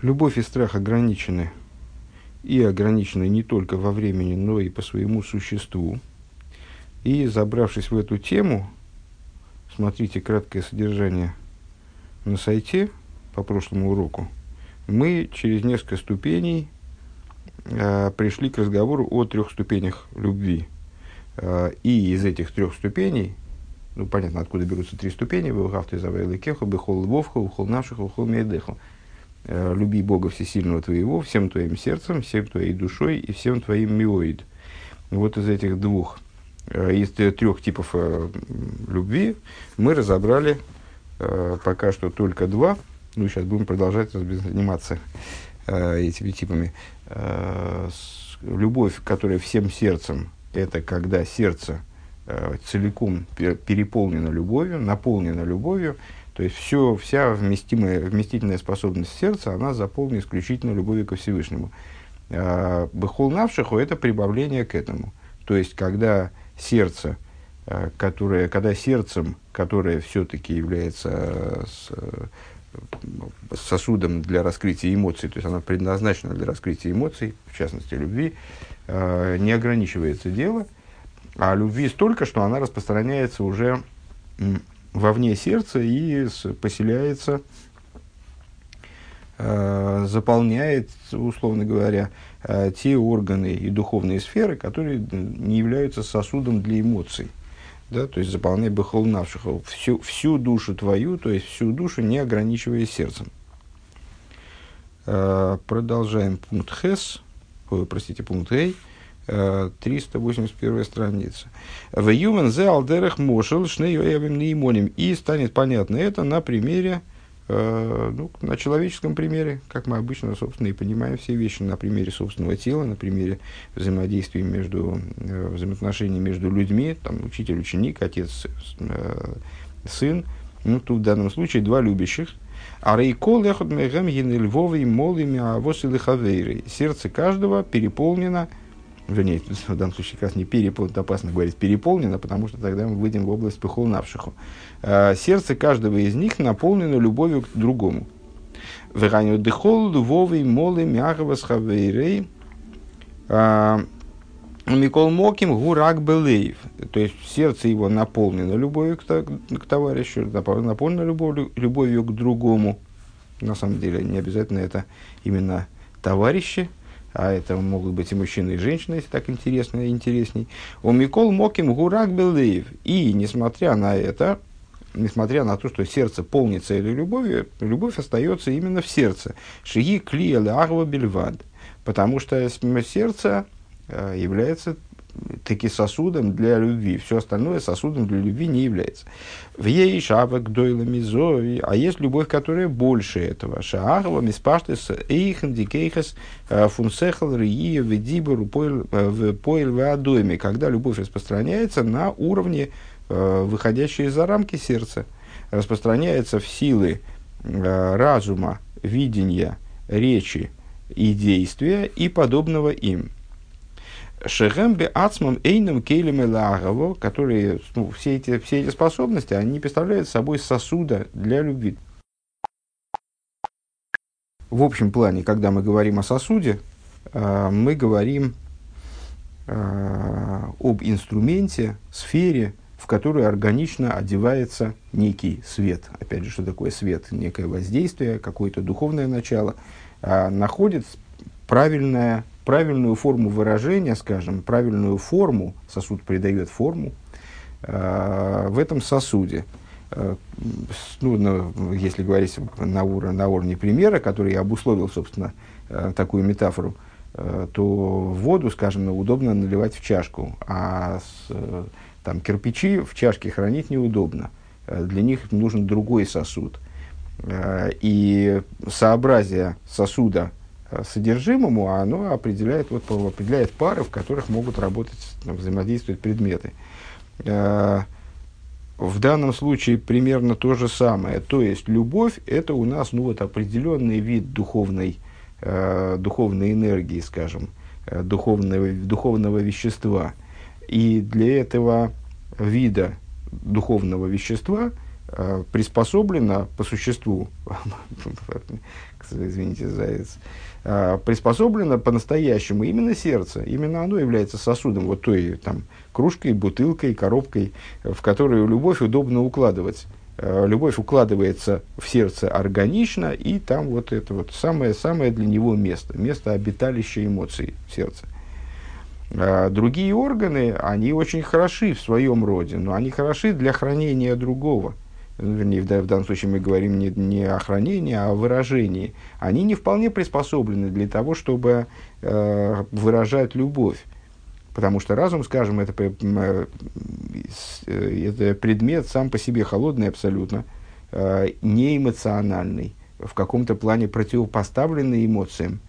Любовь и страх ограничены, и ограничены не только во времени, но и по своему существу. И забравшись в эту тему, смотрите краткое содержание на сайте по прошлому уроку, мы через несколько ступеней э, пришли к разговору о трех ступенях любви. Э, и из этих трех ступеней, ну понятно, откуда берутся три ступени, вы гавты завайли кеху, бихол львовха, ухол наших, ухол мейдеху. Э, люби Бога Всесильного твоего всем твоим сердцем, всем твоей душой и всем твоим миоид. Вот из этих двух, э, из трех типов э, любви мы разобрали пока что только два. Ну, сейчас будем продолжать заниматься этими типами. Любовь, которая всем сердцем, это когда сердце целиком переполнено любовью, наполнено любовью, то есть все, вся вместимая, вместительная способность сердца, она заполнена исключительно любовью ко Всевышнему. А, Бехол навшиху – это прибавление к этому. То есть, когда сердце, а, которое, когда сердцем, которое все-таки является с, сосудом для раскрытия эмоций, то есть оно предназначено для раскрытия эмоций, в частности любви, а, не ограничивается дело, а любви столько, что она распространяется уже вовне сердца и поселяется, э, заполняет, условно говоря, э, те органы и духовные сферы, которые не являются сосудом для эмоций. Да, то есть заполняй бахол всю, всю душу твою, то есть всю душу, не ограничивая сердцем. Э, продолжаем пункт Хес, простите, пункт Эй. 381 страница. В Юмен зе алдерах мошел шнеюэвим неймоним. И станет понятно это на примере, э, ну, на человеческом примере, как мы обычно, собственно, и понимаем все вещи, на примере собственного тела, на примере взаимодействия между, э, взаимоотношений между людьми, там, учитель, ученик, отец, э, сын. Ну, тут в данном случае два любящих. А рейкол лехот мегам львовый молими авос или Сердце каждого переполнено вернее, в данном случае как раз не переполнено, опасно говорить переполнено, потому что тогда мы выйдем в область пыхолнавшиху. А, сердце каждого из них наполнено любовью к другому. Вераню дыхол, львовый, молы, мягова, схавейрей, а, Микол Моким Гурак Белеев. То есть сердце его наполнено любовью к, к товарищу, наполнено любовью, любовью к другому. На самом деле, не обязательно это именно товарищи, а это могут быть и мужчины, и женщины, если так интересно интересней. У Микол Моким Гурак Белеев. И, несмотря на это, несмотря на то, что сердце полнится этой любовью, любовь остается именно в сердце. Шиги клия лягва бельвад. Потому что сердце э, является таки сосудом для любви. Все остальное сосудом для любви не является. В ей шабак дойлами зови. А есть любовь, которая больше этого. Шаагова миспаштес эйхен дикейхас э, фунсехал рия ведибору в поэль в адоме. Когда любовь распространяется на уровне, э, выходящие за рамки сердца. Распространяется в силы э, разума, видения, речи и действия и подобного им. Шехембе ацмам эйном кейлем элагово, которые, ну, все эти, все эти способности, они представляют собой сосуда для любви. В общем плане, когда мы говорим о сосуде, э, мы говорим э, об инструменте, сфере, в которую органично одевается некий свет. Опять же, что такое свет? Некое воздействие, какое-то духовное начало. Э, находит правильное правильную форму выражения, скажем, правильную форму, сосуд придает форму, э, в этом сосуде. Э, ну, ну, если говорить на, ур- на уровне примера, который я обусловил, собственно, э, такую метафору, э, то воду, скажем, удобно наливать в чашку, а с, э, там, кирпичи в чашке хранить неудобно. Э, для них нужен другой сосуд. Э, и сообразие сосуда содержимому, а оно определяет, вот, определяет пары, в которых могут работать, взаимодействовать предметы. Э, в данном случае примерно то же самое. То есть любовь это у нас ну, вот, определенный вид духовной, э, духовной энергии, скажем, духовного, духовного вещества. И для этого вида духовного вещества э, приспособлено по существу, извините за это, э, приспособлено по-настоящему именно сердце. Именно оно является сосудом, вот той там, кружкой, бутылкой, коробкой, в которую любовь удобно укладывать. Э, любовь укладывается в сердце органично, и там вот это вот самое-самое для него место, место обиталища эмоций в сердце. А другие органы, они очень хороши в своем роде, но они хороши для хранения другого. Вернее, в, в данном случае мы говорим не, не о хранении, а о выражении. Они не вполне приспособлены для того, чтобы э, выражать любовь. Потому что разум, скажем, это, э, это предмет сам по себе холодный абсолютно, э, неэмоциональный, в каком-то плане противопоставленный эмоциям.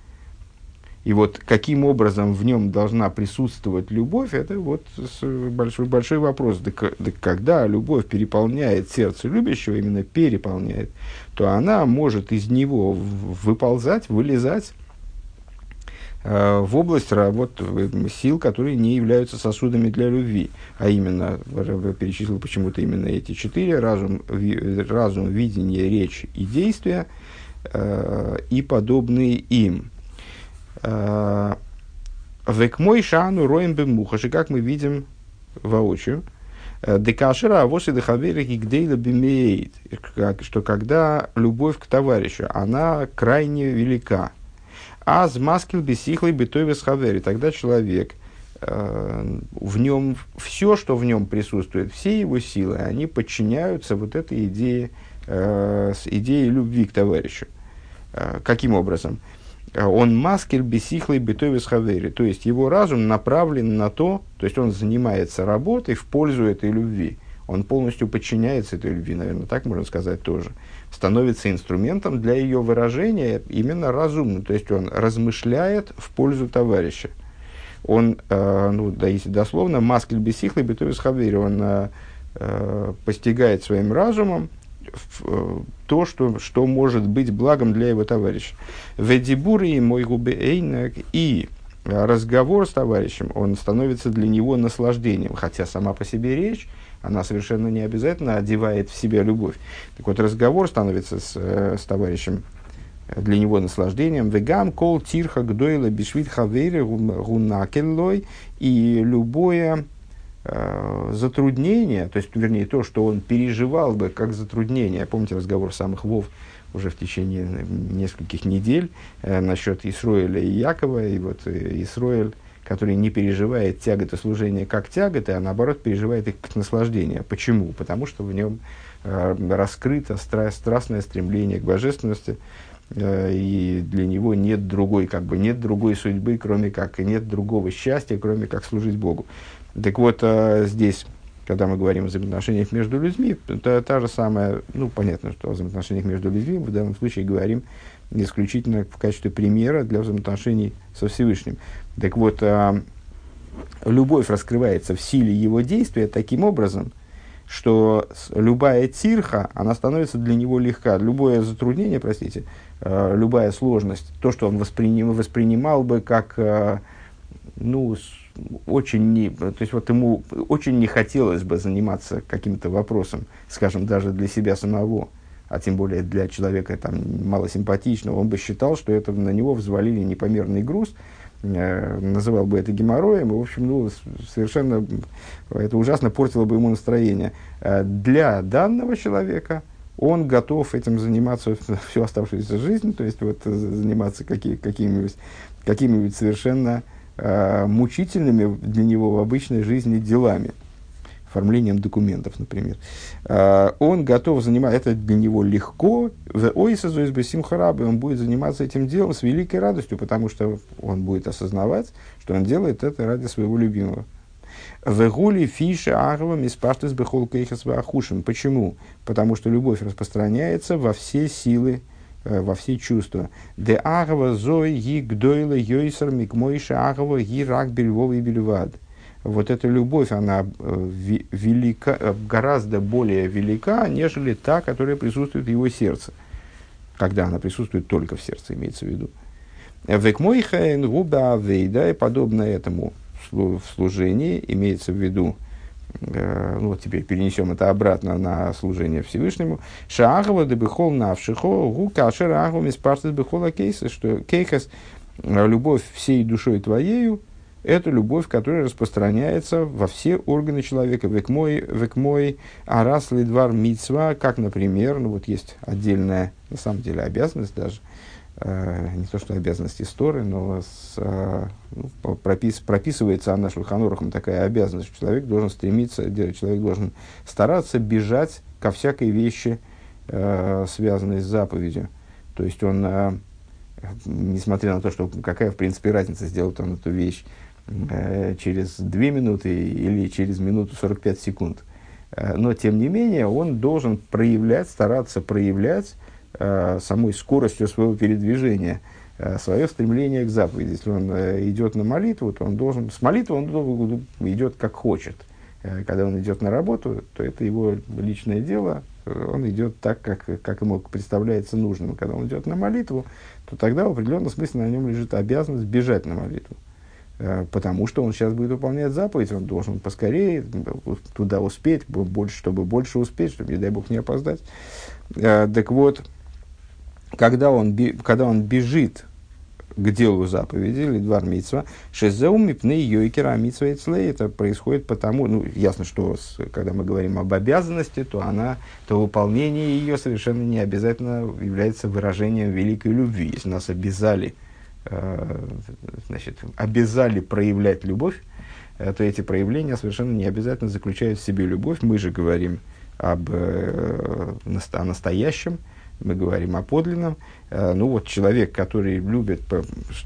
И вот каким образом в нем должна присутствовать любовь, это вот большой, большой вопрос. Да, да когда любовь переполняет сердце любящего, именно переполняет, то она может из него выползать, вылезать э, в область работ, сил, которые не являются сосудами для любви. А именно, перечислил почему-то именно эти четыре, разум, ви, разум видение, речь и действия, э, и подобные им. Век мой шану роем бемухаши, как мы видим воочию, декашера авосы дехавери гигдейла бимеет, что когда любовь к товарищу, она крайне велика. А с маскил бесихлой битовес хавери, тогда человек, в нем, все, что в нем присутствует, все его силы, они подчиняются вот этой идее, идее любви к товарищу. Каким образом? Э, он маскер бесихлый битовис хавери, то есть его разум направлен на то, то есть он занимается работой в пользу этой любви. Он полностью подчиняется этой любви, наверное, так можно сказать тоже. Становится инструментом для ее выражения именно разумным, то есть он размышляет в пользу товарища. Он, э, ну, да, если дословно, маскель бесихлый битовис хавери, он э, э, постигает своим разумом то, что, что может быть благом для его товарища. Ведибури мой губы эйнак и разговор с товарищем, он становится для него наслаждением, хотя сама по себе речь, она совершенно не обязательно одевает в себя любовь. Так вот, разговор становится с, э, с товарищем для него наслаждением. Вегам кол тирха гдойла бишвит хавейри гунакеллой. И любое Э, затруднение, то есть, вернее, то, что он переживал бы как затруднение. Помните разговор самых Вов уже в течение нескольких недель э, насчет Исроэля и Якова, и вот э, Исроэль, который не переживает тяготы служения как тяготы, а наоборот переживает их как наслаждение. Почему? Потому что в нем э, раскрыто стра- страстное стремление к божественности, э, и для него нет другой, как бы, нет другой судьбы, кроме как, и нет другого счастья, кроме как служить Богу. Так вот, а, здесь, когда мы говорим о взаимоотношениях между людьми, это та же самая, ну, понятно, что о взаимоотношениях между людьми в данном случае говорим исключительно в качестве примера для взаимоотношений со Всевышним. Так вот, а, любовь раскрывается в силе его действия таким образом, что любая тирха, она становится для него легка. Любое затруднение, простите, а, любая сложность, то, что он восприним, воспринимал бы как, ну, очень не, то есть вот ему очень не хотелось бы заниматься каким-то вопросом, скажем, даже для себя самого, а тем более для человека там малосимпатичного, он бы считал, что это на него взвалили непомерный груз, э, называл бы это геморроем, и, в общем, ну, совершенно это ужасно портило бы ему настроение. Э, для данного человека он готов этим заниматься всю оставшуюся жизнь, то есть вот заниматься какие, какими-нибудь, какими-нибудь совершенно э, мучительными для него в обычной жизни делами, оформлением документов, например. Э, он готов заниматься, это для него легко, в ойсазуис бесимхарабы, он будет заниматься этим делом с великой радостью, потому что он будет осознавать, что он делает это ради своего любимого. Вегули фиша агва миспаштес бехол кейхас Почему? Потому что любовь распространяется во все силы Э, во все чувства. Де агава зой ги гдойла йойсер микмойша агава ги рак бельвов и бельвад. Вот эта любовь, она э, велика, э, гораздо более велика, нежели та, которая присутствует в его сердце. Когда она присутствует только в сердце, имеется в виду. וכמו כן הוא בעבודה, и подобно этому в служении, имеется в виду ну вот теперь перенесем это обратно на служение Всевышнему, שהאהבה דבכל נפשך, הוא כאשר האהבה מתפשטת בכל הכוחות, что כוחות, э, любовь всей душой твоею, это любовь, которая распространяется во все органы человека. Век мой, век мой, арас лидвар мицва, как, например, ну вот есть отдельная, на самом деле, обязанность даже, э, не то что обязанность истории, но с, э, ну, пропис, прописывается она Шульханурахом такая обязанность, человек должен стремиться, человек должен стараться бежать ко всякой вещи, э, связанной с заповедью. То есть он, э, несмотря на то, что какая в принципе разница сделать он эту вещь, Э, через 2 минуты или через минуту 45 секунд. Э, но, тем не менее, он должен проявлять, стараться проявлять э, самой скоростью своего передвижения свое стремление к заповеди. Если он идет на молитву, то он должен... С молитвы он идет как хочет. Когда он идет на работу, то это его личное дело, он идет так, как, как ему представляется нужным. Когда он идет на молитву, то тогда в определенном смысле на нем лежит обязанность бежать на молитву. Э, потому что он сейчас будет выполнять заповедь, он должен поскорее туда успеть, больше, чтобы больше успеть, чтобы, не дай бог, не опоздать. Э, так вот, когда он, когда он бежит к делу заповеди, или двор митцва, шезеум мипны йойкера митцва это происходит потому, ну, ясно, что с, когда мы говорим об обязанности, то она, то выполнение ее совершенно не обязательно является выражением великой любви. Если нас обязали Э, значит, обязали проявлять любовь, э, то эти проявления совершенно не обязательно заключают в себе любовь. Мы же говорим об, э, о настоящем, мы говорим о подлинном. Ну вот человек, который любит,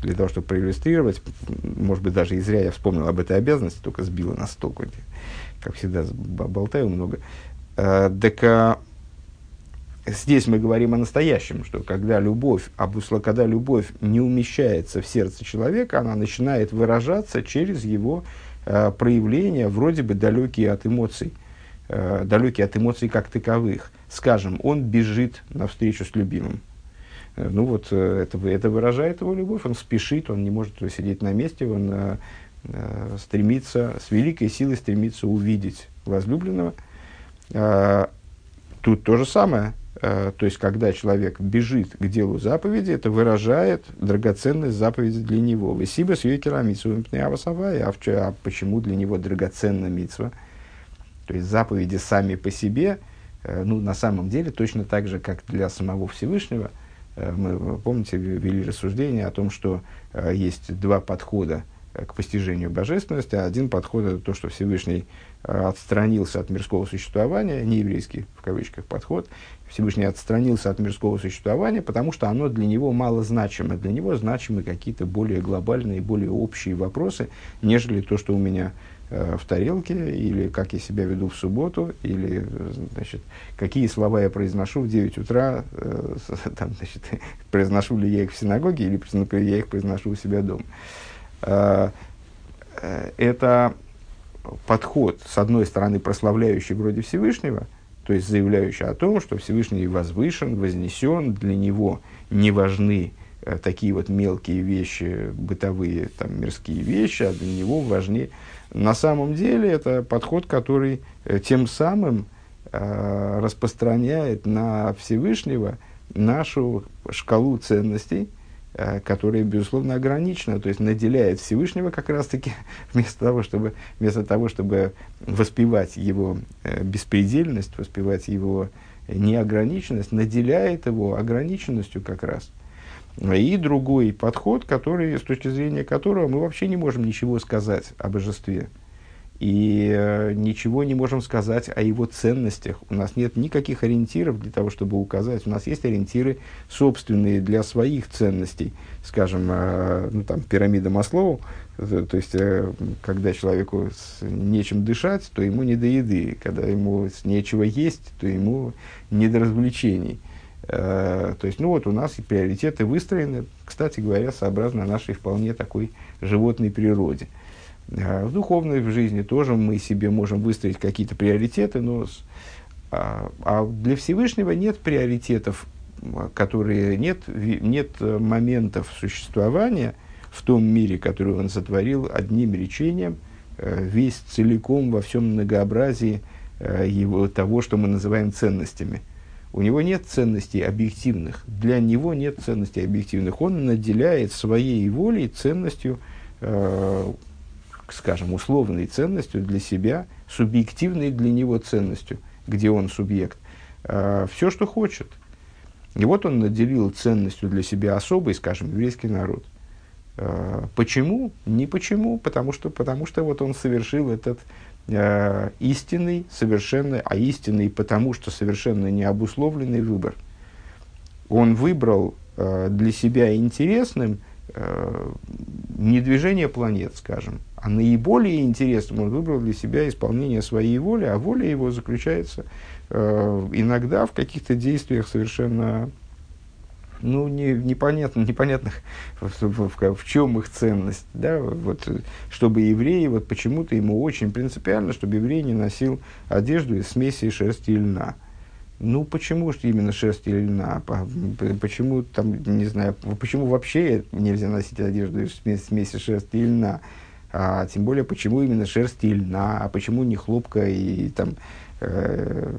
для того, чтобы проиллюстрировать, может быть, даже и зря я вспомнил об этой обязанности, только сбила на стол, как всегда, болтаю много. Так здесь мы говорим о настоящем, что когда любовь, обусла, когда любовь не умещается в сердце человека, она начинает выражаться через его э, проявления, вроде бы далекие от эмоций, э, далекие от эмоций как таковых. Скажем, он бежит навстречу с любимым. Э, ну вот э, это, это выражает его любовь, он спешит, он не может сидеть на месте, он э, э, стремится, с великой силой стремится увидеть возлюбленного. Э, тут то же самое Э, то есть, когда человек бежит к делу заповеди, это выражает драгоценность заповеди для него. Весиба с керамицу а, а почему для него драгоценна митсва? То есть, заповеди сами по себе, э, ну, на самом деле, точно так же, как для самого Всевышнего, э, мы, помните, вели рассуждение о том, что есть два подхода к постижению божественности. Один подход – это то, что Всевышний отстранился от мирского существования, нееврейский, в кавычках, подход, Всевышний отстранился от мирского существования, потому что оно для него мало значимо. Для него значимы какие-то более глобальные, более общие вопросы, нежели то, что у меня э, в тарелке, или как я себя веду в субботу, или значит, какие слова я произношу в 9 утра, э, там, значит, произношу ли я их в синагоге, или я их произношу у себя дома. Э, э, это подход, с одной стороны, прославляющий вроде Всевышнего – то есть заявляющий о том, что Всевышний возвышен, вознесен, для него не важны э, такие вот мелкие вещи, бытовые, там, мирские вещи, а для него важнее. На самом деле это подход, который э, тем самым э, распространяет на Всевышнего нашу шкалу ценностей – Э, которая, безусловно, ограничена, то есть наделяет Всевышнего как раз-таки вместо того, чтобы, вместо того, чтобы воспевать его э, беспредельность, воспевать его неограниченность, наделяет его ограниченностью как раз. И другой подход, который, с точки зрения которого мы вообще не можем ничего сказать о божестве и э, ничего не можем сказать о его ценностях. У нас нет никаких ориентиров для того, чтобы указать. У нас есть ориентиры собственные для своих ценностей. Скажем, э, ну, там, пирамида Маслоу, то, то есть, э, когда человеку с, нечем дышать, то ему не до еды. Когда ему нечего есть, то ему не до развлечений. Э, то есть, ну вот у нас и приоритеты выстроены, кстати говоря, сообразно нашей вполне такой животной природе. Э, в духовной в жизни тоже мы себе можем выстроить какие-то приоритеты, но а, а для Всевышнего нет приоритетов, которые нет, нет моментов существования в том мире, который он сотворил одним речением, э, весь целиком во всем многообразии э, его, того, что мы называем ценностями. У него нет ценностей объективных. Для него нет ценностей объективных. Он наделяет своей волей ценностью, э, скажем, условной ценностью для себя, субъективной для него ценностью, где он субъект. Э, все, что хочет. И вот он наделил ценностью для себя особой, скажем, еврейский народ. Э, почему? Не почему, потому что, потому что вот он совершил этот э, истинный, совершенно, а истинный потому, что совершенно необусловленный выбор. Он выбрал э, для себя интересным э, не движение планет, скажем, а наиболее интересным он выбрал для себя исполнение своей воли, а воля его заключается э, иногда в каких-то действиях совершенно ну, не, непонятно, непонятных, в, в, в, чем их ценность. Да? Вот, чтобы евреи, вот почему-то ему очень принципиально, чтобы еврей не носил одежду из смеси шерсти и льна. Ну, почему же именно шерсть или льна? Почему там, не знаю, почему вообще нельзя носить одежду из смеси, смеси шерсти и льна? А тем более, почему именно шерсть и льна, а почему не хлопка и там э,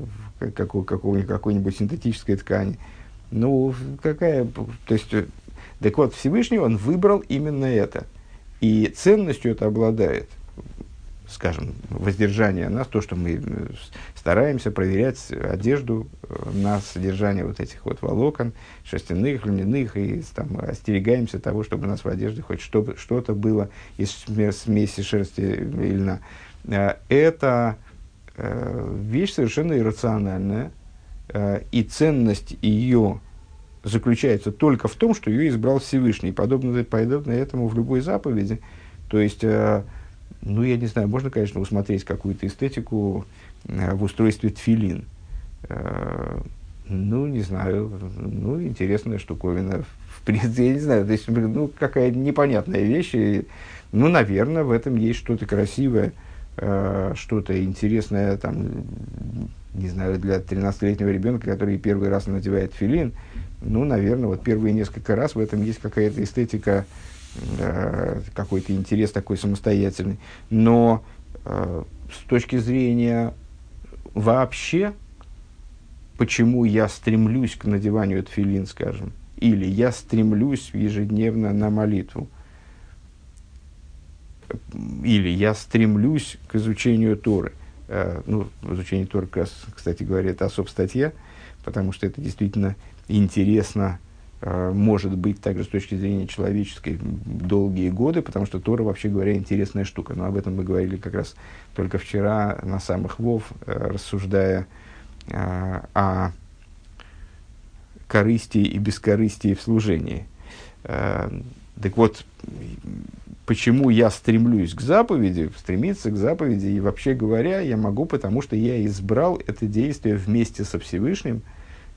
какой, какой, какой-нибудь синтетической ткани? Ну, какая... То есть, э, так вот, Всевышний, он выбрал именно это. И ценностью это обладает, скажем, воздержание нас, то, что мы э, стараемся проверять одежду э, на содержание вот этих вот волокон, шерстяных, льняных, и там, остерегаемся того, чтобы у нас в одежде хоть что, что-то было из смеси шерсти и льна. Это вещь совершенно иррациональная, и ценность ее заключается только в том, что ее избрал Всевышний, подобно, подобно этому в любой заповеди. То есть, э, ну, я не знаю, можно, конечно, усмотреть какую-то эстетику э, в устройстве тфилин. Ну, не знаю, ну, интересная штуковина. В принципе, я не знаю, то есть, ну, какая непонятная вещь. И, ну, наверное, в этом есть что-то красивое, что-то интересное, там, не знаю, для 13-летнего ребенка, который первый раз надевает филин, ну, наверное, вот первые несколько раз в этом есть какая-то эстетика, э, какой-то интерес такой самостоятельный. Но э, с точки зрения вообще, почему я стремлюсь к надеванию тфилин, скажем, или я стремлюсь ежедневно на молитву, или я стремлюсь к изучению Торы – Э, ну, изучение Торы, кстати говоря, это особая статья, потому что это действительно интересно, э, может быть, также с точки зрения человеческой, долгие годы, потому что Тора, вообще говоря, интересная штука. Но об этом мы говорили как раз только вчера на самых Вов, э, рассуждая о корысти и бескорыстии в служении. Так вот, почему я стремлюсь к заповеди, стремиться к заповеди, и вообще говоря, я могу, потому что я избрал это действие вместе со Всевышним,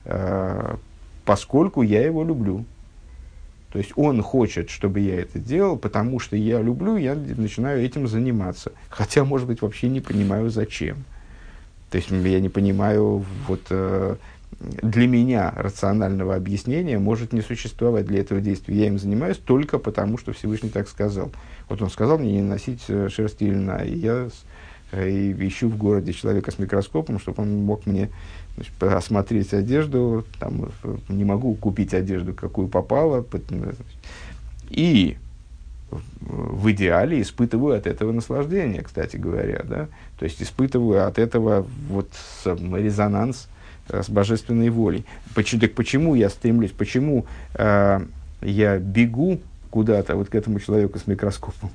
э, поскольку я его люблю. То есть он хочет, чтобы я это делал, потому что я люблю, я начинаю этим заниматься. Хотя, может быть, вообще не понимаю, зачем. То есть я не понимаю, вот э, для меня рационального объяснения может не существовать для этого действия. Я им занимаюсь только потому, что Всевышний так сказал. Вот он сказал мне не носить э, шерсти и льна, и я э, и ищу в городе человека с микроскопом, чтобы он мог мне значит, осмотреть одежду, там, э, не могу купить одежду, какую попало, и в идеале испытываю от этого наслаждение, кстати говоря, да, то есть испытываю от этого вот резонанс, с божественной волей. Почему, так почему я стремлюсь, почему э, я бегу куда-то, вот к этому человеку с микроскопом,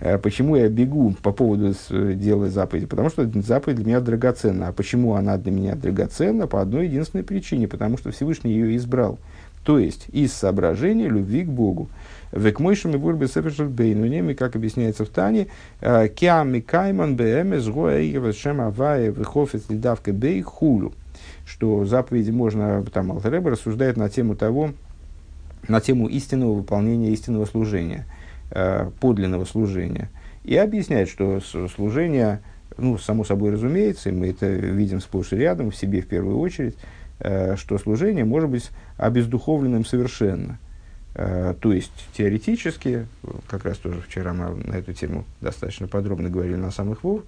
э, почему я бегу по поводу с, дела заповеди? Потому что заповедь для меня драгоценна. А почему она для меня драгоценна? По одной единственной причине, потому что Всевышний ее избрал. То есть, из соображения любви к Богу. Век мойшим и бурбе бейнунеми, как объясняется в Тане, э, киами кайман беэмес гоя и шем авая вихофец лидавка бей хулю что заповеди можно, там Алтареба рассуждает на тему того, на тему истинного выполнения истинного служения, э, подлинного служения. И объясняет, что служение, ну, само собой разумеется, и мы это видим сплошь и рядом, в себе в первую очередь, э, что служение может быть обездуховленным совершенно. Э, то есть, теоретически, как раз тоже вчера мы на эту тему достаточно подробно говорили на самых вов,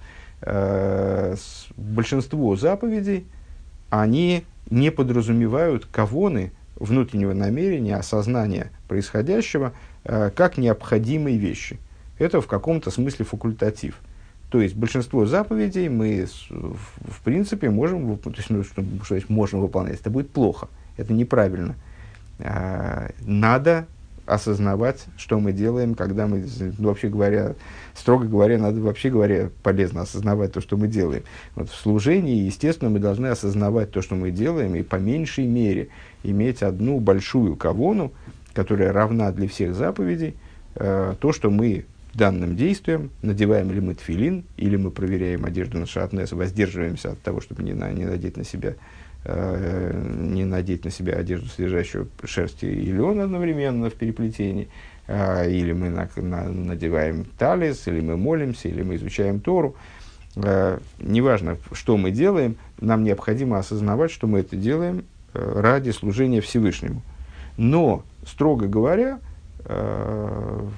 большинство заповедей, они не подразумевают кавоны, внутреннего намерения, осознания происходящего, э, как необходимые вещи. Это в каком-то смысле факультатив. То есть большинство заповедей мы, в принципе, можем, то есть, ну, что, что можем выполнять. Это будет плохо, это неправильно. А, надо осознавать, что мы делаем, когда мы, ну, вообще говоря, строго говоря, надо вообще говоря, полезно осознавать то, что мы делаем. Вот в служении, естественно, мы должны осознавать то, что мы делаем, и по меньшей мере иметь одну большую кавону, которая равна для всех заповедей, э, то, что мы данным действием, надеваем ли мы тфилин, или мы проверяем одежду на шатнес, воздерживаемся от того, чтобы не, на, не надеть на себя не надеть на себя одежду, содержащую шерсти и лен одновременно в переплетении, э, или мы на, на, надеваем талис, или мы молимся, или мы изучаем Тору. Э, неважно, что мы делаем, нам необходимо осознавать, что мы это делаем э, ради служения Всевышнему. Но, строго говоря, э,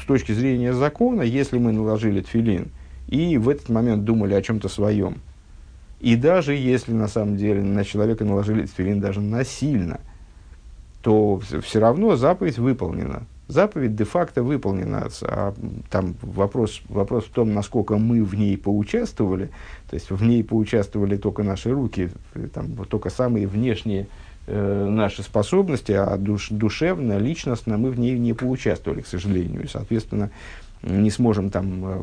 с точки зрения закона, если мы наложили тфилин и в этот момент думали о чем-то своем, и даже если на самом деле на человека наложили тфилин даже насильно, то все равно заповедь выполнена. Заповедь де-факто выполнена. А там вопрос, вопрос в том, насколько мы в ней поучаствовали. То есть в ней поучаствовали только наши руки, там, только самые внешние э, наши способности, а душ, душевно, личностно мы в ней не поучаствовали, к сожалению. И, соответственно, не сможем там э, э,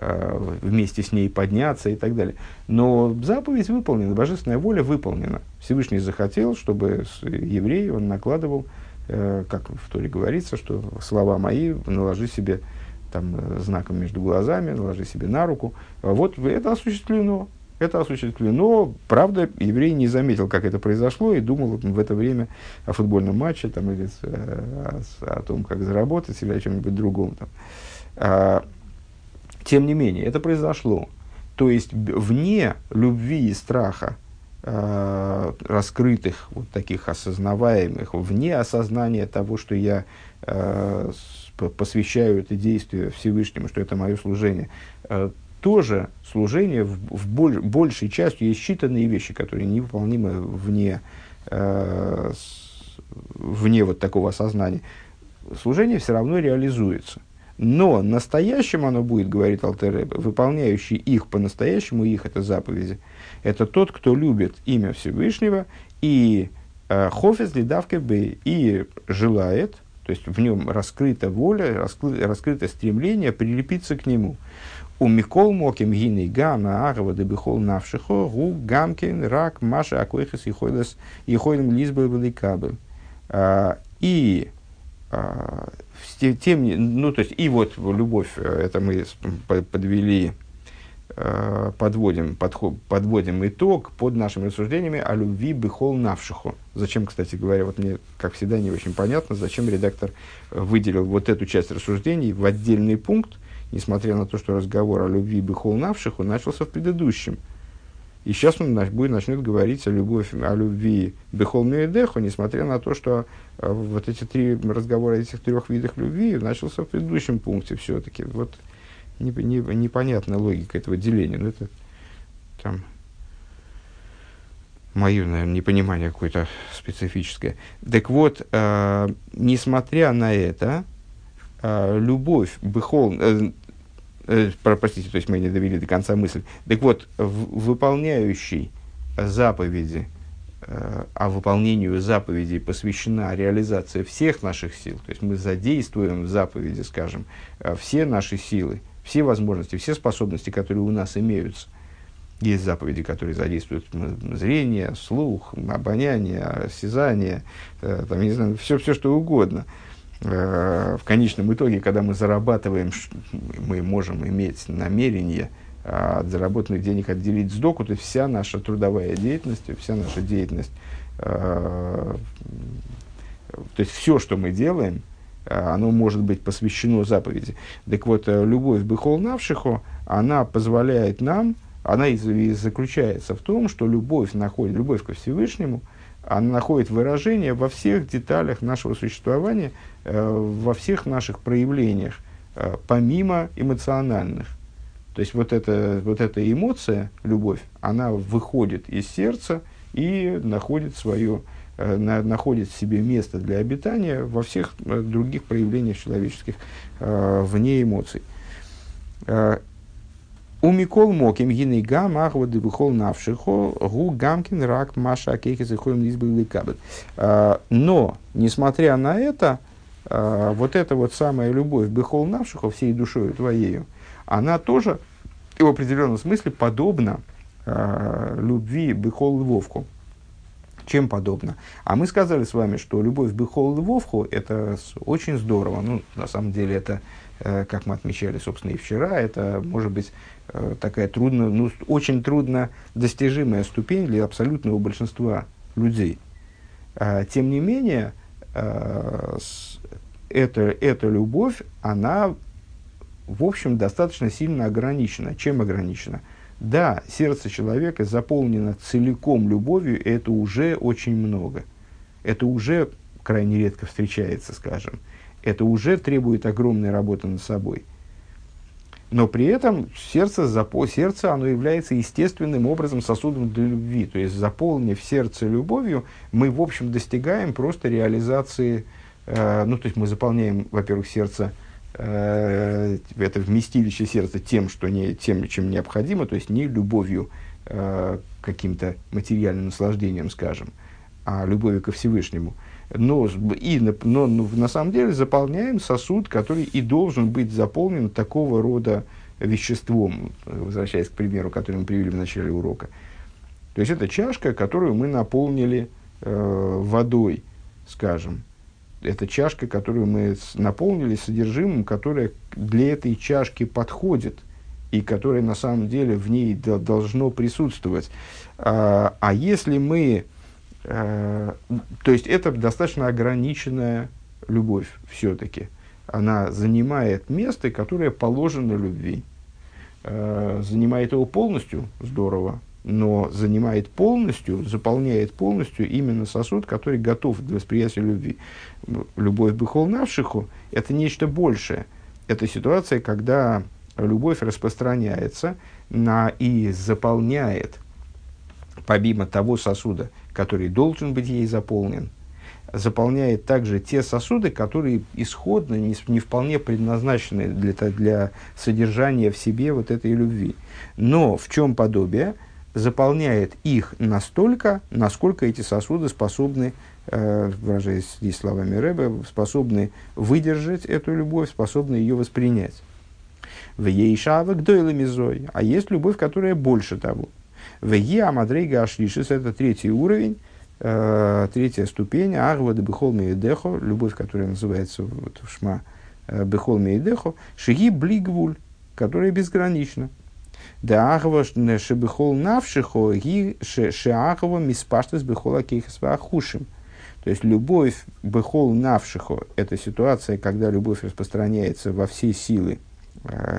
вместе с ней подняться и так далее. Но заповедь выполнена, божественная воля выполнена. Всевышний захотел, чтобы еврей он накладывал, э, как в Торе говорится, что слова мои наложи себе там, э, знаком между глазами, наложи себе на руку. Вот это осуществлено. Это осуществлено. Правда, еврей не заметил, как это произошло, и думал в это время о футбольном матче там, или о, о том, как заработать, или о чем-нибудь другом. Там. Тем не менее, это произошло. То есть, вне любви и страха, э, раскрытых, вот таких осознаваемых, вне осознания того, что я э, посвящаю это действие Всевышнему, что это мое служение, э, тоже служение в, в боль, большей частью есть считанные вещи, которые невыполнимы вне, э, с, вне вот такого осознания. Служение все равно реализуется. Но настоящим оно будет, говорит Алтеребе, выполняющий их по-настоящему, их это заповеди, это тот, кто любит имя Всевышнего и э, хофес лидавке бей, и желает, то есть в нем раскрыта воля, раскрыто, раскрыто стремление прилепиться к нему. У Микол Моким Гиней Гана Арова Дебихол Навшихо Гу Гамкин Рак Маша Акойхас и Хойлем Лизбел Великабель. А, и а, тем, ну, то есть, и вот любовь, э, это мы подвели, э, подводим, подход, подводим итог под нашими рассуждениями о любви бихол навшиху. Зачем, кстати говоря, вот мне, как всегда, не очень понятно, зачем редактор выделил вот эту часть рассуждений в отдельный пункт, несмотря на то, что разговор о любви бихол навшиху начался в предыдущем – и сейчас он будет, начнет говорить о, любовь, о любви Бехол Мюэдеху, несмотря на то, что э, вот эти три разговора о этих трех видах любви начался в предыдущем пункте все-таки. Вот не, не, непонятная логика этого деления. Но это там мое, наверное, непонимание какое-то специфическое. Так вот, э, несмотря на это, э, любовь Бехол, э, э, простите, то есть мы не довели до конца мысль. Так вот, в, выполняющий заповеди, э, а выполнению заповедей посвящена реализация всех наших сил, то есть мы задействуем в заповеди, скажем, э, все наши силы, все возможности, все способности, которые у нас имеются. Есть заповеди, которые задействуют зрение, слух, обоняние, осязание, э, там, не знаю, все, все что угодно – в конечном итоге, когда мы зарабатываем, мы можем иметь намерение а, от заработанных денег отделить сдоку, то вся наша трудовая деятельность, вся наша деятельность, э, то есть все, что мы делаем, э, оно может быть посвящено заповеди. Так вот, любовь Бехол Навшиху, она позволяет нам, она и заключается в том, что любовь находит, любовь ко Всевышнему, она находит выражение во всех деталях нашего существования, э, во всех наших проявлениях, э, помимо эмоциональных. То есть вот эта, вот эта эмоция, любовь, она выходит из сердца и находит свое, э, на, находит в себе место для обитания во всех других проявлениях человеческих вне эмоций. У Микол Моким гины гам ахвады бухол навшихо гу гамкин рак маша акейки заходим избавили кабет. Но, несмотря на это, вот эта вот самая любовь бехол навшихо всей душою твоею, она тоже в определенном смысле подобна э, любви бехол львовку. Чем подобно? А мы сказали с вами, что любовь бехол львовку – это очень здорово. Ну, на самом деле, это, как мы отмечали, собственно, и вчера, это, может быть, Э, такая трудно, ну, очень трудно достижимая ступень для абсолютного большинства людей. А, тем не менее, а, эта, эта любовь, она, в общем, достаточно сильно ограничена. Чем ограничена? Да, сердце человека заполнено целиком любовью, и это уже очень много. Это уже крайне редко встречается, скажем. Это уже требует огромной работы над собой – но при этом сердце, запо, сердце оно является естественным образом сосудом для любви. То есть, заполнив сердце любовью, мы, в общем, достигаем просто реализации, э, ну, то есть, мы заполняем, во-первых, сердце, э, это вместилище сердца тем, что не, тем, чем необходимо, то есть, не любовью э, каким-то материальным наслаждением, скажем, а любовью ко Всевышнему – но, и, но, но на самом деле заполняем сосуд, который и должен быть заполнен такого рода веществом, возвращаясь к примеру, который мы привели в начале урока. То есть это чашка, которую мы наполнили э, водой, скажем. Это чашка, которую мы наполнили содержимым, которое для этой чашки подходит и которое на самом деле в ней должно присутствовать. А, а если мы то есть это достаточно ограниченная любовь все-таки. Она занимает место, которое положено любви. Э, занимает его полностью, здорово, но занимает полностью, заполняет полностью именно сосуд, который готов для восприятия любви. Любовь бихолнавшиху – это нечто большее. Это ситуация, когда любовь распространяется на и заполняет, помимо того сосуда, который должен быть ей заполнен, заполняет также те сосуды, которые исходно не, не вполне предназначены для, для содержания в себе вот этой любви. Но в чем подобие? Заполняет их настолько, насколько эти сосуды способны, э, выражаясь здесь словами Рэбе, способны выдержать эту любовь, способны ее воспринять. В ей шавок дойлами А есть любовь, которая больше того – Веги Амадрейга Ашлишис – это третий уровень, э, третья ступень. Арва де Бехол Меедехо, любовь, которая называется вот, в Шма э, Бехол Меедехо. Шиги Блигвуль, которая безгранична. Да Арва Шебехол Навшихо, ги Шеахова Миспаштас Бехола Кейхасвахушим. То есть любовь Бехол Навшихо – это ситуация, когда любовь распространяется во все силы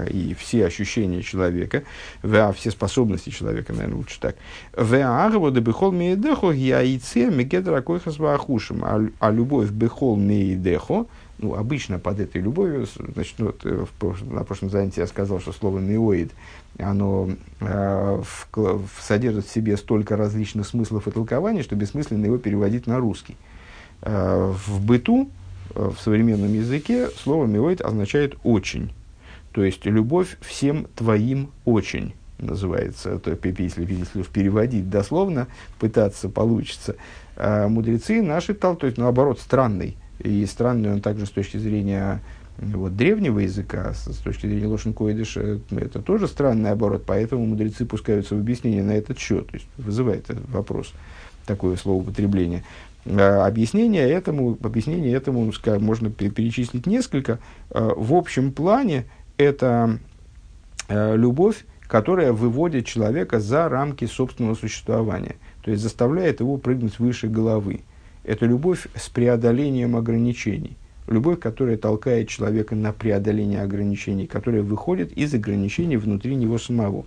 и все ощущения человека, а все способности человека, наверное, лучше так. Веарво да бехол меедехо яйце мегедра койхас ваахушим. А, а любовь бехол меедехо, ну, обычно под этой любовью, значит, ну, вот, э, в, на прошлом занятии я сказал, что слово миоид, оно э, в, в, содержит в себе столько различных смыслов и толкований, что бессмысленно его переводить на русский. Э, в быту, э, в современном языке, слово миоид означает «очень». То есть любовь всем твоим очень называется, то, если, если переводить дословно, пытаться получится. А мудрецы наши, то есть наоборот, странный. И странный он также с точки зрения вот, древнего языка, с, с точки зрения Лошен Койдыша, это тоже странный оборот, поэтому мудрецы пускаются в объяснение на этот счет, то есть вызывает этот вопрос, такое словоупотребление. А, объяснение этому, объяснение этому скажем, можно перечислить несколько. А, в общем плане, это э, любовь, которая выводит человека за рамки собственного существования, то есть заставляет его прыгнуть выше головы. Это любовь с преодолением ограничений. Любовь, которая толкает человека на преодоление ограничений, которая выходит из ограничений внутри него самого.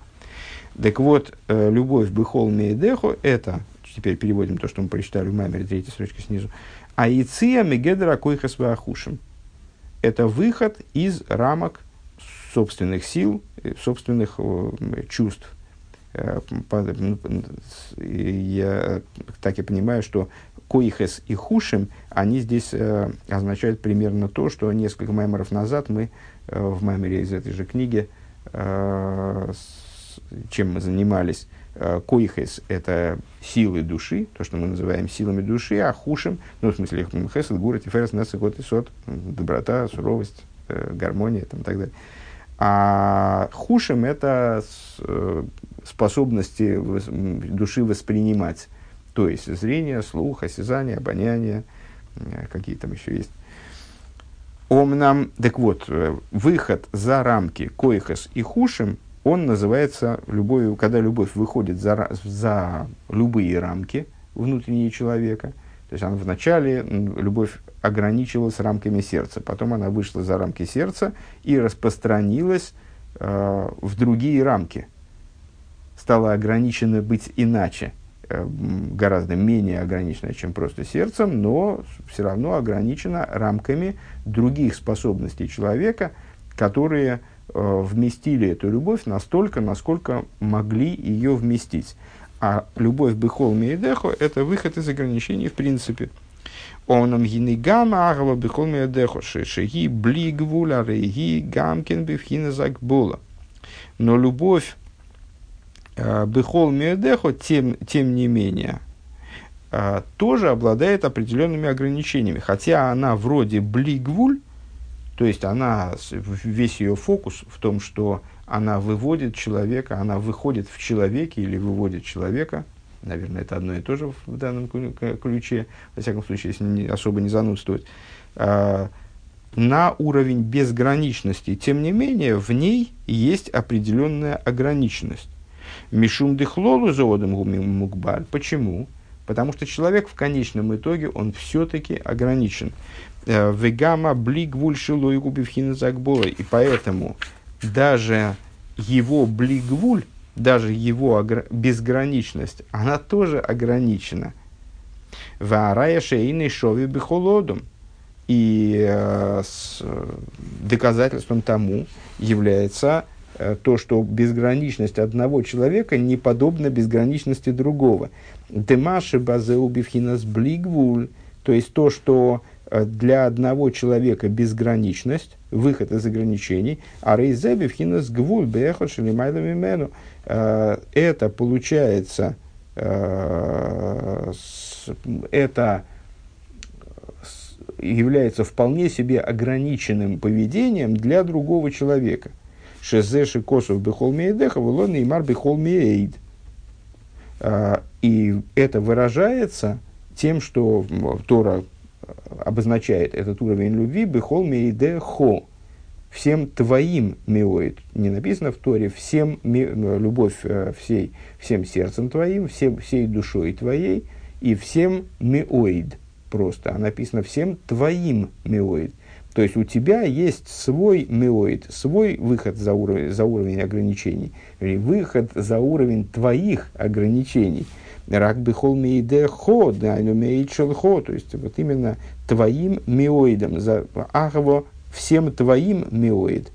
Так вот, э, любовь Бехол Мейдехо – это теперь переводим то, что мы прочитали в Маймере, третья строчка снизу. А Иция Мегедра Койхас Вахушим. Это выход из рамок собственных сил, собственных чувств. Ну, я так и понимаю, что Коихес и Хушим, они здесь означают примерно то, что несколько маймеров назад мы в маймере из этой же книги чем мы занимались, э, коихес – это силы души, то, что мы называем силами души, а хушим, ну, в смысле, хесед, гура, тиферес, несса, год и сот, доброта, суровость, э, гармония там, и так далее. А хушим – это э, способности души воспринимать, то есть зрение, слух, осязание, обоняние, какие там еще есть. Омнам, так вот, выход за рамки коихес и хушим – он называется любовью, когда любовь выходит за, за любые рамки внутренние человека. То есть она вначале, любовь ограничивалась рамками сердца, потом она вышла за рамки сердца и распространилась э, в другие рамки. Стала ограничена быть иначе, э, гораздо менее ограничена, чем просто сердцем, но все равно ограничена рамками других способностей человека, которые Э, вместили эту любовь настолько, насколько могли ее вместить. А любовь Бехол Мейдехо – это выход из ограничений в принципе. Оном гинигама агава Бехол Мейдехо шешеги блигвуля рейги гамкин бифхина закбола. Но любовь э, Бехол Мейдехо, тем, тем не менее, э, тоже обладает определенными ограничениями. Хотя она вроде блигвуль, то есть она, весь ее фокус в том, что она выводит человека, она выходит в человеке или выводит человека, наверное, это одно и то же в данном ключе, во всяком случае, если не, особо не занудствовать, а, на уровень безграничности. Тем не менее, в ней есть определенная ограниченность. Мишум дыхлолу зоодом мукбаль. Почему? Потому что человек в конечном итоге, он все-таки ограничен. Э, вегама блигвуль шилой губивхина загбола. И поэтому даже его блигвуль, даже его безграничность, она тоже ограничена. Ваарая шейный шови бихолодом. И э, с, доказательством тому является э, то, что безграничность одного человека не подобна безграничности другого. Демаши базеу бифхинас блигвуль. То есть то, что Э, для одного человека безграничность, выход из ограничений, а рейзеби вхинас гвуль бехот шелимайдами мену. Э, это получается, э, это является вполне себе ограниченным поведением для другого человека. Шезеши косов бехол мейдеха, вылон и мар бехол мейд. И это выражается тем, что Тора обозначает этот уровень любви бехол мейде хо. Всем твоим миоид. Не написано в Торе всем ми, ну, любовь э, всей, всем сердцем твоим, всем, всей душой твоей и всем миоид. Просто. А написано всем твоим миоид. То есть у тебя есть свой миоид, свой выход за уровень, за уровень ограничений, или выход за уровень твоих ограничений – Рак бихол мейде хо, дайну мейчел хо, то есть вот именно твоим миоидом, за ахово всем твоим миоид.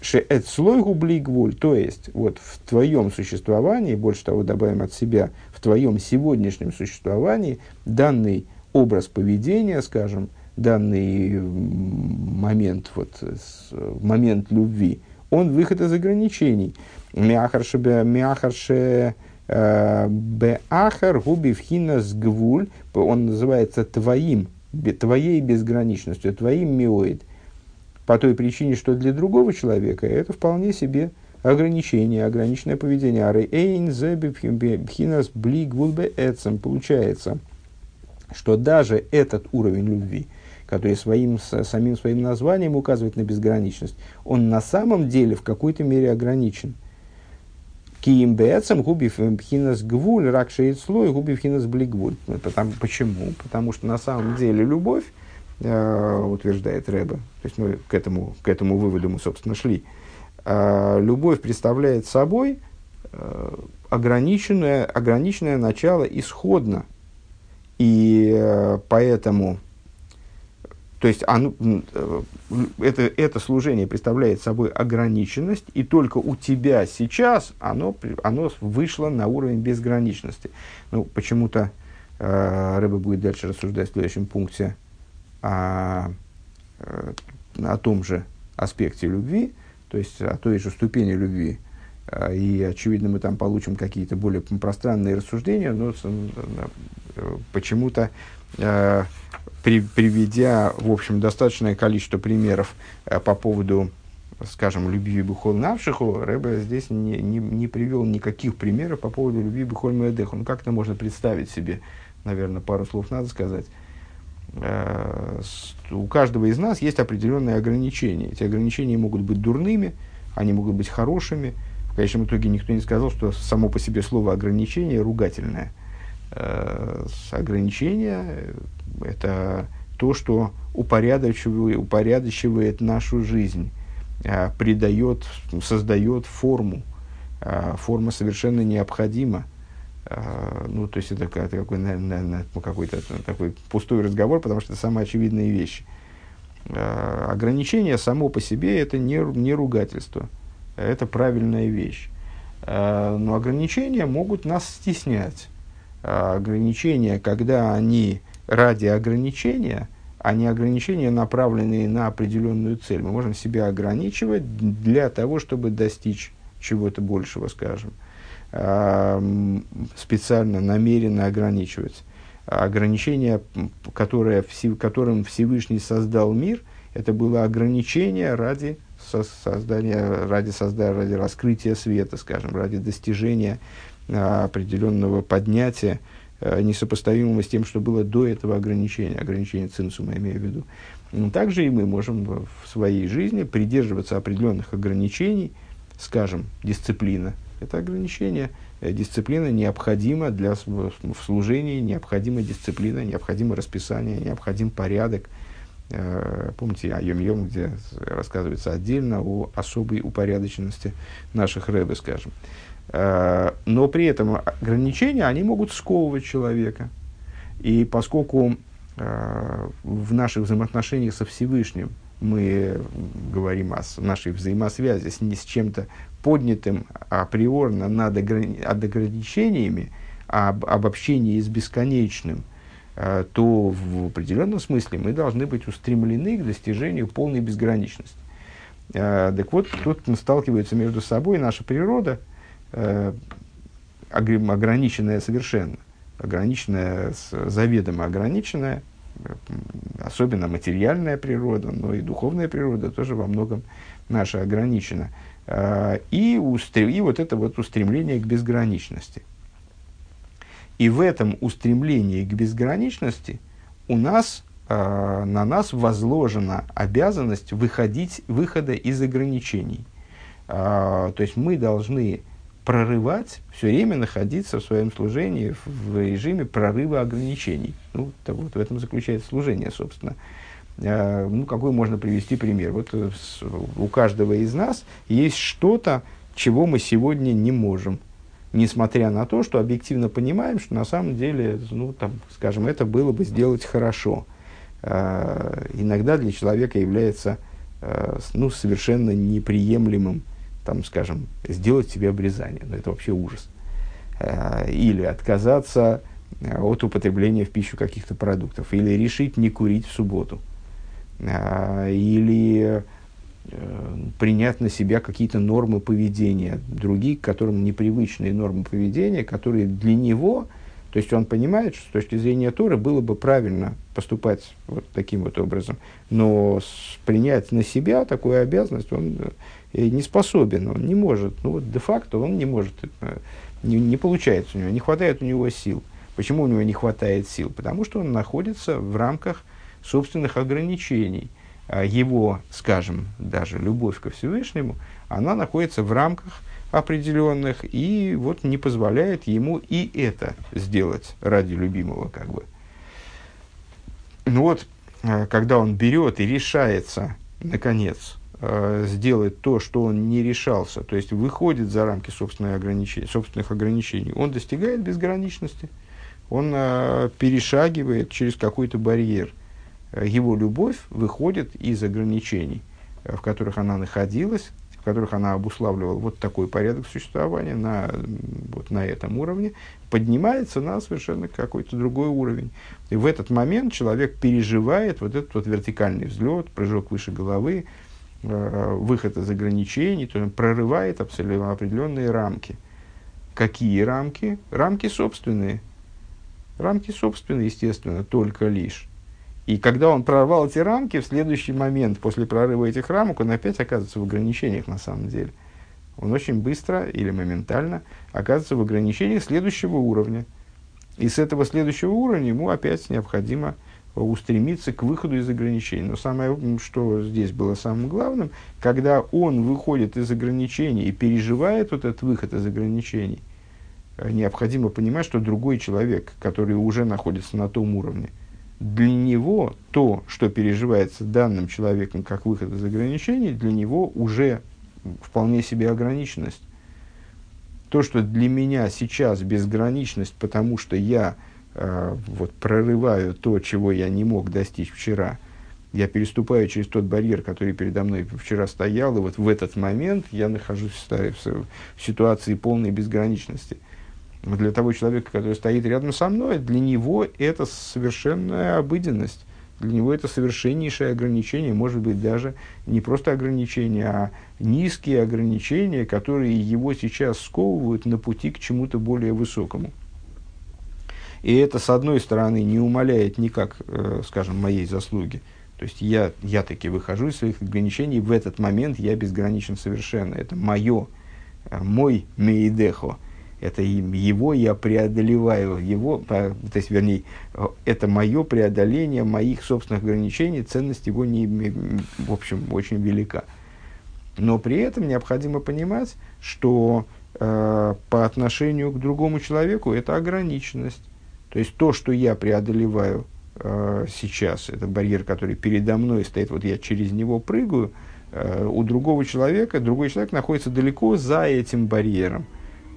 Шеэт слой губли гвуль, то есть вот в твоем существовании, больше того добавим от себя, в твоем сегодняшнем существовании данный образ поведения, скажем, данный момент, вот, момент любви, он выход из ограничений. Мяхарше, мяхарше, Беахар губи вхинас гвуль, он называется твоим, твоей безграничностью, твоим миоид. По той причине, что для другого человека это вполне себе ограничение, ограниченное поведение. Ары эйн бхинас бли гвулбе эцем. Получается, что даже этот уровень любви, который своим, самим своим названием указывает на безграничность, он на самом деле в какой-то мере ограничен – Киим бецам губи пхинас гвуль, рак шеет слой, губи пхинас блигвуль. Потому, почему? Потому что на самом деле любовь, э, утверждает Рэба, то есть мы к этому, к этому выводу мы, собственно, шли, э, любовь представляет собой э, ограниченное, ограниченное начало исходно. И э, поэтому, то есть оно, э, это, это служение представляет собой ограниченность, и только у тебя сейчас оно, оно вышло на уровень безграничности. Ну, почему-то э, Рэба будет дальше рассуждать в следующем пункте о, э, о том же аспекте любви, то есть о той же ступени любви, а, и, очевидно, мы там получим какие-то более пространные рассуждения, но э, почему-то э, при, приведя, в общем, достаточное количество примеров э, по поводу, скажем, любви Бухол Навшиху, Рэбе здесь не, не, не привел никаких примеров по поводу любви Бухоль Маэдеху. Ну, как это можно представить себе? Наверное, пару слов надо сказать. У каждого из нас есть определенные ограничения. Эти ограничения могут быть дурными, они могут быть хорошими – в конечном итоге никто не сказал, что само по себе слово ограничение ругательное. Э, ограничение – это то, что упорядочивает, упорядочивает нашу жизнь, э, придает, создает форму. Э, форма совершенно необходима. Ну, то есть это, это какой, наверное, какой-то такой пустой разговор, потому что это самая очевидная вещь. Ограничение само по себе это не, не ругательство это правильная вещь. Но ограничения могут нас стеснять. Ограничения, когда они ради ограничения, а не ограничения, направленные на определенную цель. Мы можем себя ограничивать для того, чтобы достичь чего-то большего, скажем. Специально, намеренно ограничивать. Ограничение, которое, которым Всевышний создал мир, это было ограничение ради со создания, ради создания, ради раскрытия света, скажем, ради достижения определенного поднятия, а, несопоставимого с тем, что было до этого ограничения, ограничения цинсума, я имею в виду. Но также и мы можем в своей жизни придерживаться определенных ограничений, скажем, дисциплина. Это ограничение, э, дисциплина необходима для в служении, необходима дисциплина, необходимо расписание, необходим порядок – Э, помните, о Йом-Йом, где рассказывается отдельно о особой упорядоченности наших рэбы, скажем. Э, но при этом ограничения, они могут сковывать человека. И поскольку э, в наших взаимоотношениях со Всевышним мы говорим о нашей взаимосвязи с, не с чем-то поднятым априорно над ограничениями, об, об общении с бесконечным – Э, то в определенном смысле мы должны быть устремлены к достижению полной безграничности. Так вот, тут сталкиваются между собой наша природа, э, ограниченная совершенно, ограниченная, заведомо ограниченная, особенно материальная природа, но и духовная природа тоже во многом наша ограничена. И, устр... и вот это вот устремление к безграничности – и в этом устремлении к безграничности у нас, э, на нас возложена обязанность выходить, выхода из ограничений. Э, то есть мы должны прорывать, все время находиться в своем служении в режиме прорыва ограничений. Ну, то, вот в этом заключается служение, собственно. Э, ну, какой можно привести пример? Вот э, у каждого из нас есть что-то, чего мы сегодня не можем несмотря на то, что объективно понимаем, что на самом деле, ну, там, скажем, это было бы сделать хорошо. Э, иногда для человека является э, ну, совершенно неприемлемым, там, скажем, сделать себе обрезание. Ну, это вообще ужас. Э, или отказаться от употребления в пищу каких-то продуктов. Или решить не курить в субботу. Или Э, принять на себя какие-то нормы поведения, другие, к которым непривычные нормы поведения, которые для него, то есть он понимает, что с точки зрения Торы было бы правильно поступать вот таким вот образом, но принять на себя такую обязанность он э, не способен, он не может, ну вот де-факто он не может, э, не, не получается у него, не хватает у него сил. Почему у него не хватает сил? Потому что он находится в рамках собственных ограничений – а его, скажем, даже любовь ко Всевышнему, она находится в рамках определенных и вот не позволяет ему и это сделать ради любимого как бы. Ну вот, э, когда он берет и решается, наконец, сделать то, что он не решался, то есть выходит за рамки ограничений, собственных ограничений, он достигает безграничности, он э, перешагивает через какой-то барьер. Его любовь выходит из ограничений, в которых она находилась, которых она обуславливала вот такой порядок существования на, вот на этом уровне, поднимается на совершенно какой-то другой уровень. И в этот момент человек переживает вот этот вот вертикальный взлет, прыжок выше головы, э, выход из ограничений, то он прорывает абсолютно определенные рамки. Какие рамки? Рамки собственные. Рамки собственные, естественно, только лишь. И когда он прорвал эти рамки, в следующий момент, после прорыва этих рамок, он опять оказывается в ограничениях на самом деле. Он очень быстро или моментально оказывается в ограничениях следующего уровня. И с этого следующего уровня ему опять необходимо устремиться к выходу из ограничений. Но самое, что здесь было самым главным, когда он выходит из ограничений и переживает вот этот выход из ограничений, необходимо понимать, что другой человек, который уже находится на том уровне, для него то, что переживается данным человеком как выход из ограничений, для него уже вполне себе ограниченность. То, что для меня сейчас безграничность, потому что я э, вот, прорываю то, чего я не мог достичь вчера, я переступаю через тот барьер, который передо мной вчера стоял, и вот в этот момент я нахожусь в ситуации полной безграничности – для того человека, который стоит рядом со мной, для него это совершенная обыденность. Для него это совершеннейшее ограничение, может быть, даже не просто ограничение, а низкие ограничения, которые его сейчас сковывают на пути к чему-то более высокому. И это, с одной стороны, не умаляет никак, э, скажем, моей заслуги. То есть я, я таки выхожу из своих ограничений, в этот момент я безграничен совершенно. Это мое, э, мой мейдехо – это его я преодолеваю, его, то есть, вернее, это мое преодоление моих собственных ограничений, ценность его, не, в общем, очень велика. Но при этом необходимо понимать, что э, по отношению к другому человеку это ограниченность. То есть то, что я преодолеваю э, сейчас, это барьер, который передо мной стоит, вот я через него прыгаю, э, у другого человека, другой человек находится далеко за этим барьером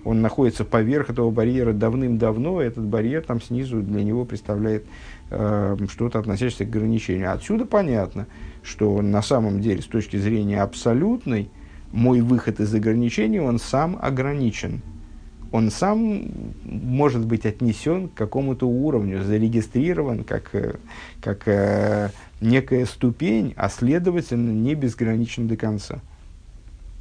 он находится поверх этого барьера давным-давно, этот барьер там снизу для него представляет э, что-то относящееся к ограничению. Отсюда понятно, что на самом деле, с точки зрения абсолютной, мой выход из ограничений, он сам ограничен. Он сам может быть отнесен к какому-то уровню, зарегистрирован как, э, как э, некая ступень, а следовательно не безграничен до конца.